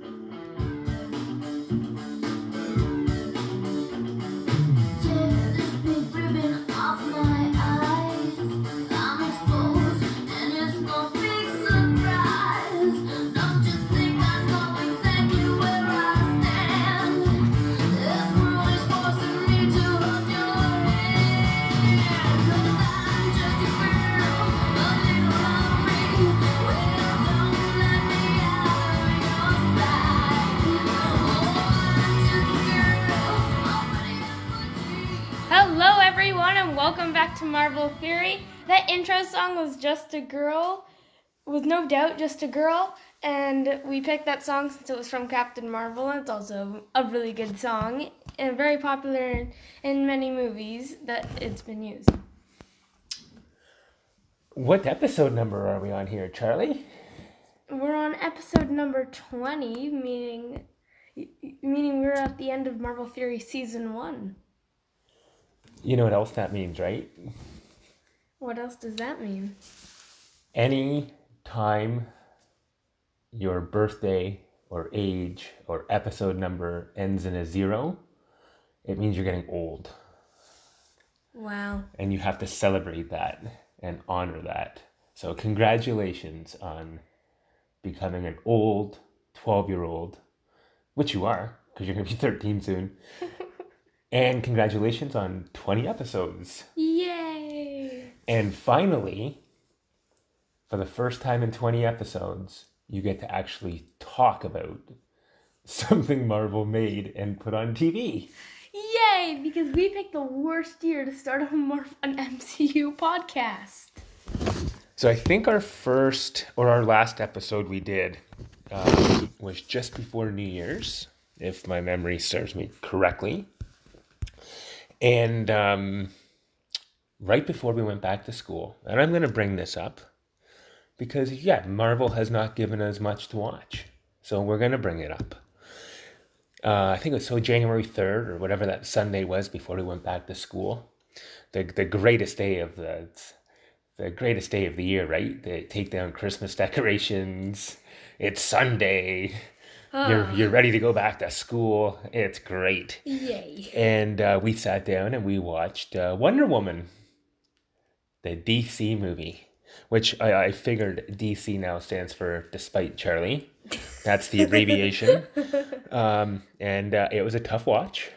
Música welcome back to Marvel Theory. That intro song was Just a Girl, with No Doubt just a girl, and we picked that song since it was from Captain Marvel, and it's also a really good song and very popular in, in many movies that it's been used. What episode number are we on here, Charlie? We're on episode number 20, meaning meaning we're at the end of Marvel Theory season 1. You know what else that means, right? What else does that mean? Any time your birthday or age or episode number ends in a zero, it means you're getting old. Wow. And you have to celebrate that and honor that. So, congratulations on becoming an old 12 year old, which you are, because you're going to be 13 soon. And congratulations on 20 episodes. Yay! And finally, for the first time in 20 episodes, you get to actually talk about something Marvel made and put on TV. Yay! Because we picked the worst year to start a Marvel an MCU podcast. So I think our first or our last episode we did um, was just before New Year's, if my memory serves me correctly. And um, right before we went back to school, and I'm going to bring this up because, yeah, Marvel has not given us much to watch. So we're going to bring it up. Uh, I think it was so January 3rd or whatever that Sunday was before we went back to school. The, the greatest day of the the greatest day of the year, right? They take down Christmas decorations. It's Sunday. You're you're ready to go back to school. It's great. Yay! And uh, we sat down and we watched uh, Wonder Woman, the DC movie, which I, I figured DC now stands for Despite Charlie. That's the abbreviation. um, and uh, it was a tough watch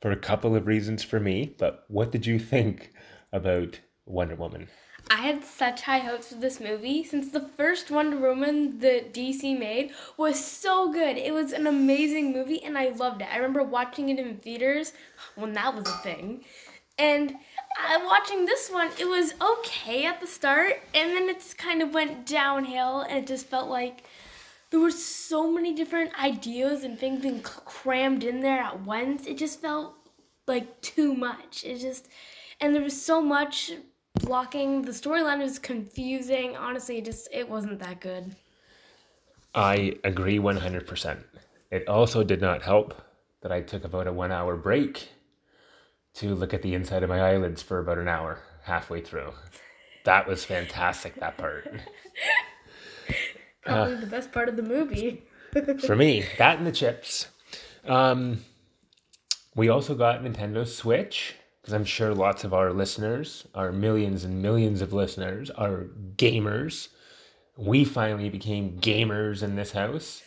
for a couple of reasons for me. But what did you think about Wonder Woman? I had such high hopes for this movie since the first Wonder Woman that DC made was so good. It was an amazing movie and I loved it. I remember watching it in theaters when that was a thing. And uh, watching this one, it was okay at the start and then it just kind of went downhill and it just felt like there were so many different ideas and things being crammed in there at once. It just felt like too much. It just, and there was so much blocking. The storyline was confusing. Honestly, just it wasn't that good. I agree 100%. It also did not help that I took about a one hour break to look at the inside of my eyelids for about an hour halfway through. That was fantastic, that part. Probably the best part of the movie. For me, that and the chips. Um, we also got Nintendo Switch because I'm sure lots of our listeners, our millions and millions of listeners, are gamers. We finally became gamers in this house.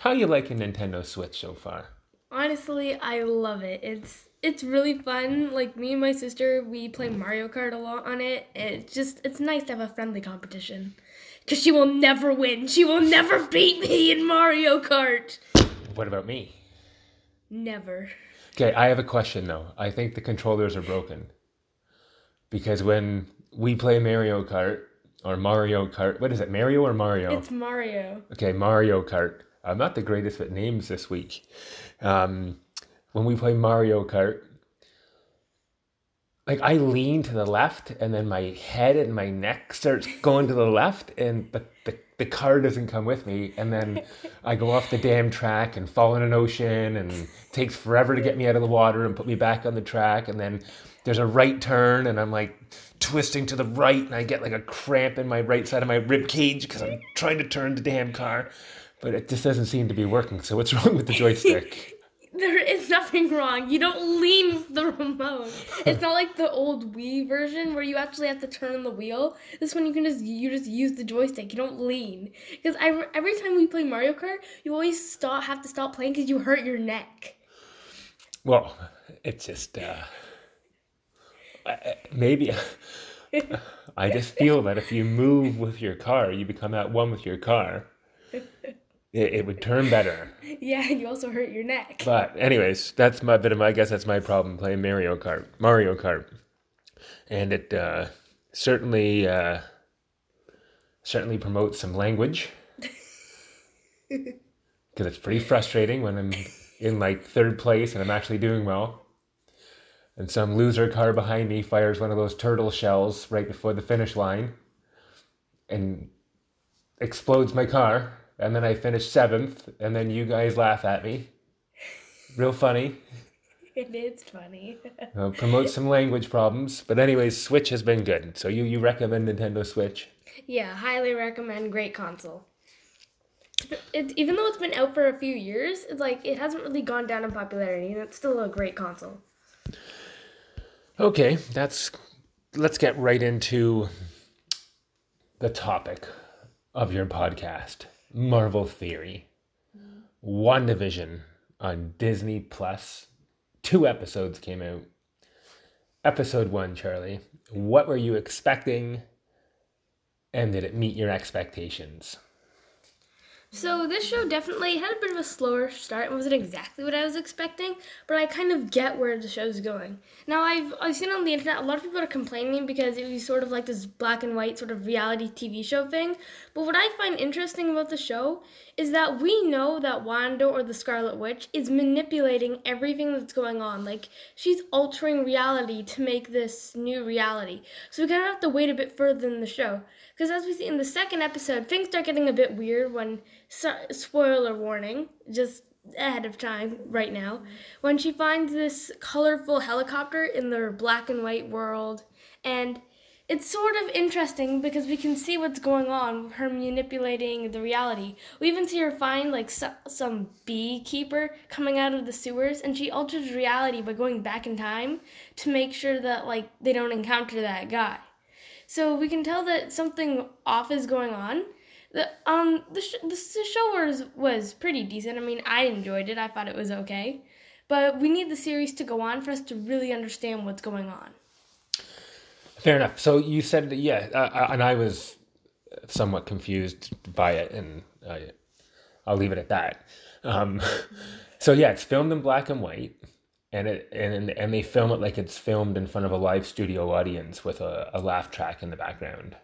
How you liking Nintendo Switch so far? Honestly, I love it. It's it's really fun. Like me and my sister, we play Mario Kart a lot on it. It's just it's nice to have a friendly competition. Cause she will never win. She will never beat me in Mario Kart. What about me? Never. Okay, I have a question though. I think the controllers are broken. Because when we play Mario Kart or Mario Kart, what is it, Mario or Mario? It's Mario. Okay, Mario Kart. I'm not the greatest at names this week. Um, when we play Mario Kart, like I lean to the left and then my head and my neck starts going to the left and the, the, the car doesn't come with me and then I go off the damn track and fall in an ocean and takes forever to get me out of the water and put me back on the track and then there's a right turn and I'm like twisting to the right and I get like a cramp in my right side of my rib cage because I'm trying to turn the damn car. but it just doesn't seem to be working. So what's wrong with the joystick? There is nothing wrong. You don't lean the remote. It's not like the old Wii version where you actually have to turn the wheel. This one you can just you just use the joystick. You don't lean. Because I every time we play Mario Kart, you always stop have to stop playing because you hurt your neck. well, it's just uh, maybe. I just feel that if you move with your car, you become at one with your car. It, it would turn better. Yeah, you also hurt your neck. But anyways, that's my bit of my I guess that's my problem playing Mario Kart. Mario Kart, and it uh, certainly uh, certainly promotes some language because it's pretty frustrating when I'm in like third place and I'm actually doing well, and some loser car behind me fires one of those turtle shells right before the finish line, and explodes my car. And then I finish seventh, and then you guys laugh at me. Real funny. It is funny. Uh, promote some language problems. But anyways, Switch has been good. So you, you recommend Nintendo Switch? yeah, highly recommend. Great console. It, even though it's been out for a few years, it's like it hasn't really gone down in popularity, and it's still a great console. Okay, that's let's get right into the topic of your podcast. Marvel Theory. WandaVision on Disney Plus. Two episodes came out. Episode 1, Charlie. What were you expecting? And did it meet your expectations? So this show definitely had a bit of a slower start. It wasn't exactly what I was expecting, but I kind of get where the show's going. Now I've I've seen on the internet a lot of people are complaining because it was sort of like this black and white sort of reality TV show thing. But what I find interesting about the show is that we know that Wanda or the Scarlet Witch is manipulating everything that's going on. Like she's altering reality to make this new reality. So we kind of have to wait a bit further in the show. Because as we see in the second episode, things start getting a bit weird when, spoiler warning, just ahead of time right now, when she finds this colorful helicopter in their black and white world. And it's sort of interesting because we can see what's going on with her manipulating the reality. We even see her find like so, some beekeeper coming out of the sewers, and she alters reality by going back in time to make sure that like they don't encounter that guy. So we can tell that something off is going on. The um the, sh- the, the show was was pretty decent. I mean, I enjoyed it. I thought it was okay. But we need the series to go on for us to really understand what's going on. Fair enough. So you said, that, yeah, uh, and I was somewhat confused by it, and I'll leave it at that. Um, so yeah, it's filmed in black and white, and it and and they film it like it's filmed in front of a live studio audience with a, a laugh track in the background.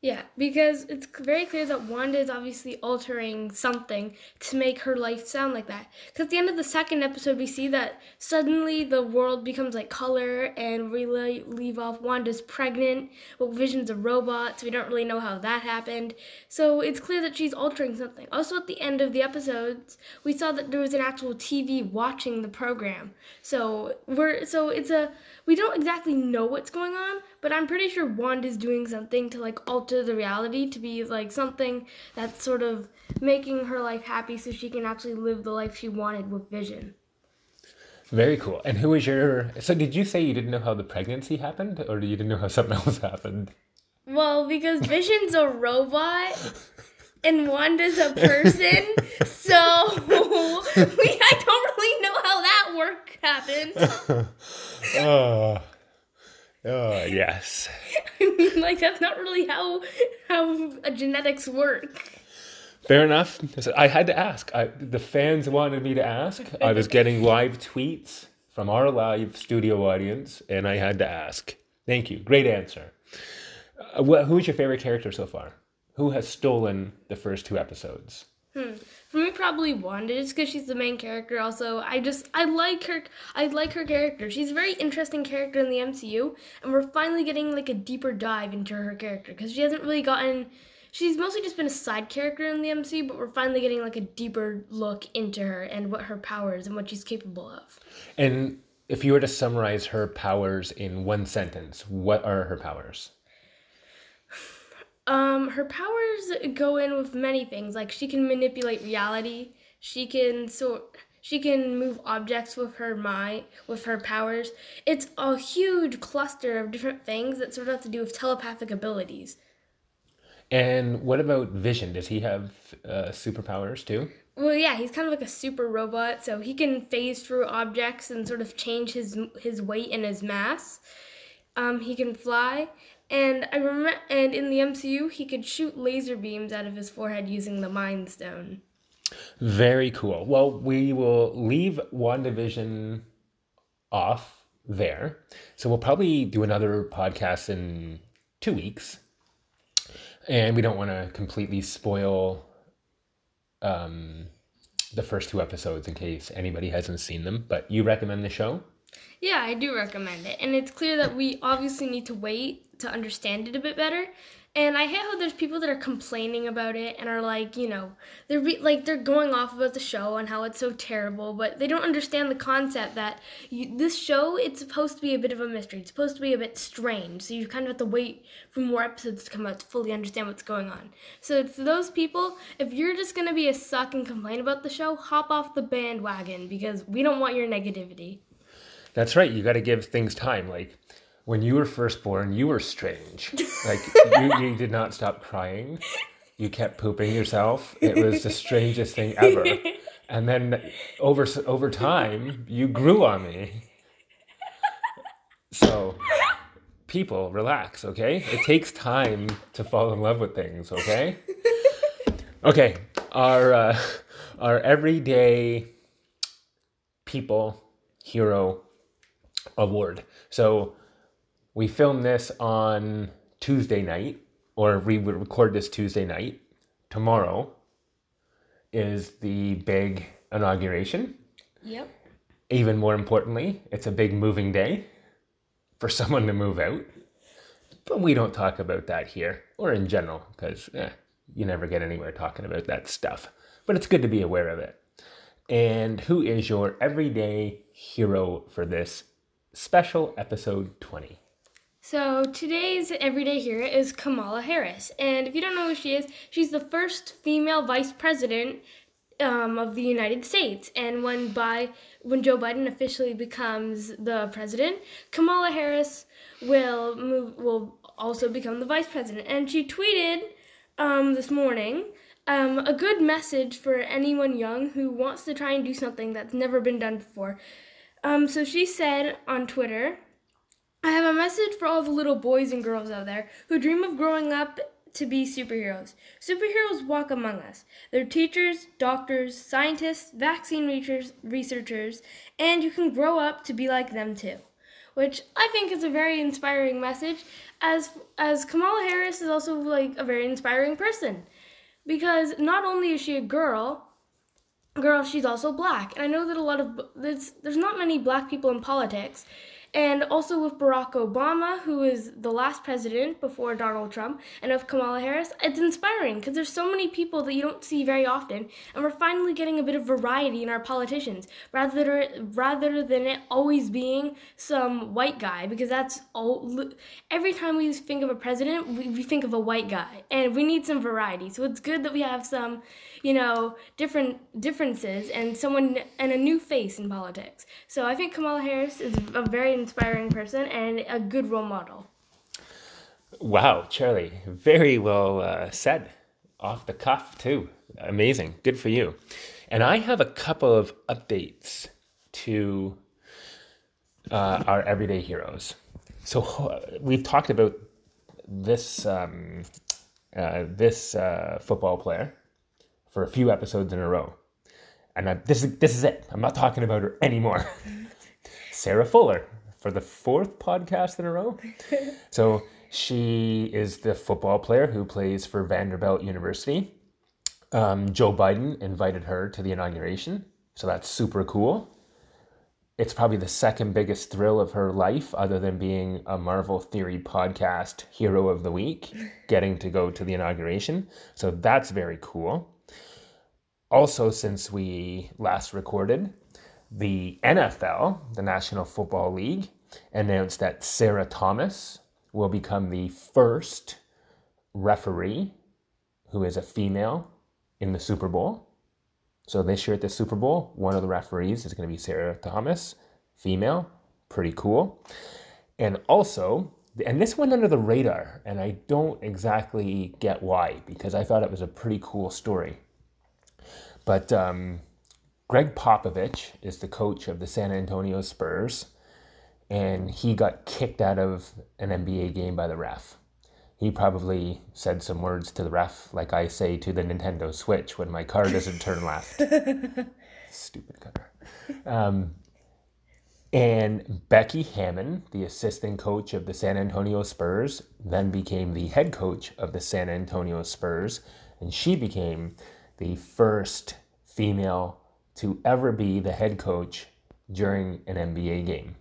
Yeah, because it's very clear that Wanda is obviously altering something to make her life sound like that. Because at the end of the second episode, we see that suddenly the world becomes like color, and we leave off Wanda's pregnant, but Vision's a robot, so we don't really know how that happened. So it's clear that she's altering something. Also, at the end of the episodes, we saw that there was an actual TV watching the program. So we're so it's a we don't exactly know what's going on, but I'm pretty sure Wanda is doing something to like alter the reality to be like something that's sort of making her life happy so she can actually live the life she wanted with Vision. Very cool. And who was your? So did you say you didn't know how the pregnancy happened, or you didn't know how something else happened? Well, because Vision's a robot and Wanda's a person, so we I don't really know how that work happened. Oh, oh yes. I mean, like that's not really how how genetics work. Fair enough. I had to ask. I, the fans wanted me to ask. I was getting live tweets from our live studio audience, and I had to ask. Thank you. Great answer. Uh, wh- who's your favorite character so far? Who has stolen the first two episodes? For me, probably Wanda, just because she's the main character. Also, I just I like her. I like her character. She's a very interesting character in the MCU, and we're finally getting like a deeper dive into her character because she hasn't really gotten. She's mostly just been a side character in the MCU, but we're finally getting like a deeper look into her and what her powers and what she's capable of. And if you were to summarize her powers in one sentence, what are her powers? Um, her powers go in with many things. Like she can manipulate reality. She can sort. She can move objects with her mind, with her powers. It's a huge cluster of different things that sort of have to do with telepathic abilities. And what about Vision? Does he have uh, superpowers too? Well, yeah, he's kind of like a super robot, so he can phase through objects and sort of change his his weight and his mass. Um, he can fly, and I remember, and in the MCU, he could shoot laser beams out of his forehead using the Mind Stone. Very cool. Well, we will leave WandaVision off there. So we'll probably do another podcast in two weeks. And we don't want to completely spoil um, the first two episodes in case anybody hasn't seen them. But you recommend the show? Yeah, I do recommend it. And it's clear that we obviously need to wait to understand it a bit better. And I hate how there's people that are complaining about it and are like, you know, they're re- like they're going off about the show and how it's so terrible, but they don't understand the concept that you, this show it's supposed to be a bit of a mystery. It's supposed to be a bit strange, so you kind of have to wait for more episodes to come out to fully understand what's going on. So for those people, if you're just gonna be a suck and complain about the show, hop off the bandwagon because we don't want your negativity. That's right. You got to give things time. Like when you were first born, you were strange. Like you, you did not stop crying. You kept pooping yourself. It was the strangest thing ever. And then over over time, you grew on me. So people, relax, okay? It takes time to fall in love with things, okay? Okay, our uh, our everyday people hero award. So we filmed this on Tuesday night, or we would record this Tuesday night. Tomorrow is the big inauguration. Yep. Even more importantly, it's a big moving day for someone to move out. But we don't talk about that here or in general because eh, you never get anywhere talking about that stuff. But it's good to be aware of it. And who is your everyday hero for this special episode 20? So today's everyday hero is Kamala Harris, and if you don't know who she is, she's the first female vice president um, of the United States. And when by when Joe Biden officially becomes the president, Kamala Harris will move will also become the vice president. And she tweeted um, this morning um, a good message for anyone young who wants to try and do something that's never been done before. Um, so she said on Twitter. I have a message for all the little boys and girls out there who dream of growing up to be superheroes. Superheroes walk among us. They're teachers, doctors, scientists, vaccine researchers, and you can grow up to be like them too. Which I think is a very inspiring message as as Kamala Harris is also like a very inspiring person. Because not only is she a girl, girl, she's also black. And I know that a lot of there's there's not many black people in politics. And also with Barack Obama, who is the last president before Donald Trump, and of Kamala Harris, it's inspiring because there's so many people that you don't see very often, and we're finally getting a bit of variety in our politicians, rather rather than it always being some white guy, because that's all. Every time we think of a president, we, we think of a white guy, and we need some variety. So it's good that we have some, you know, different differences and someone and a new face in politics. So I think Kamala Harris is a very inspiring person and a good role model. Wow, Charlie, very well uh, said. Off the cuff, too. Amazing. Good for you. And I have a couple of updates to uh, our everyday heroes. So we've talked about this um, uh, this uh, football player for a few episodes in a row, and I, this is this is it. I'm not talking about her anymore. Sarah Fuller for the fourth podcast in a row. so she is the football player who plays for Vanderbilt University. Um, Joe Biden invited her to the inauguration, so that's super cool. It's probably the second biggest thrill of her life, other than being a Marvel Theory podcast hero of the week, getting to go to the inauguration. So that's very cool. Also, since we last recorded, the NFL, the National Football League, announced that Sarah Thomas will become the first referee who is a female in the Super Bowl. So this year at the Super Bowl, one of the referees is going to be Sarah Thomas, female, pretty cool. And also, and this went under the radar, and I don't exactly get why because I thought it was a pretty cool story. But um, Gregg Popovich is the coach of the San Antonio Spurs, and he got kicked out of an NBA game by the ref. He probably said some words to the ref, like I say to the Nintendo Switch when my car doesn't turn left. Stupid car. Um, and Becky Hammon, the assistant coach of the San Antonio Spurs, then became the head coach of the San Antonio Spurs, and she became the first female to ever be the head coach during an NBA game.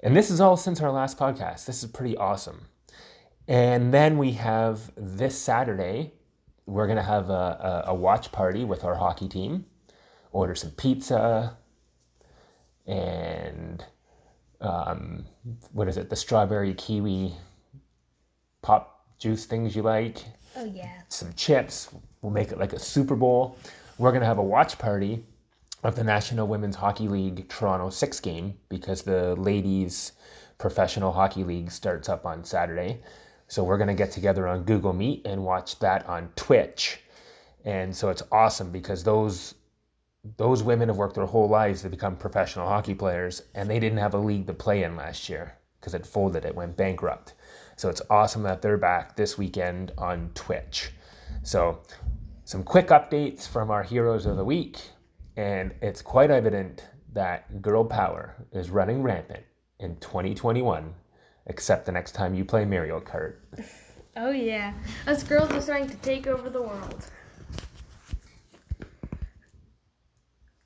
And this is all since our last podcast. This is pretty awesome. And then we have this Saturday, we're going to have a, a, a watch party with our hockey team, order some pizza, and um, what is it? The strawberry kiwi pop juice things you like. Oh yeah. Some chips. We'll make it like a Super Bowl. We're gonna have a watch party of the National Women's Hockey League Toronto Six game because the ladies professional hockey league starts up on Saturday. So we're gonna get together on Google Meet and watch that on Twitch. And so it's awesome because those those women have worked their whole lives to become professional hockey players, and they didn't have a league to play in last year because it folded, it went bankrupt. So it's awesome that they're back this weekend on Twitch. So, some quick updates from our heroes of the week, and it's quite evident that girl power is running rampant in 2021, except the next time you play Mario Kart. Oh yeah. Us girls are starting to take over the world.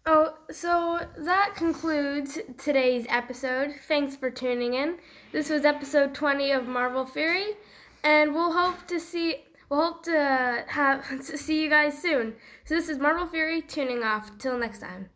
Oh, so that concludes today's episode. Thanks for tuning in. This was episode 20 of Marvel Theory, and we'll hope to see we'll hope to have to see you guys soon. So this is Marvel Theory tuning off. Till next time.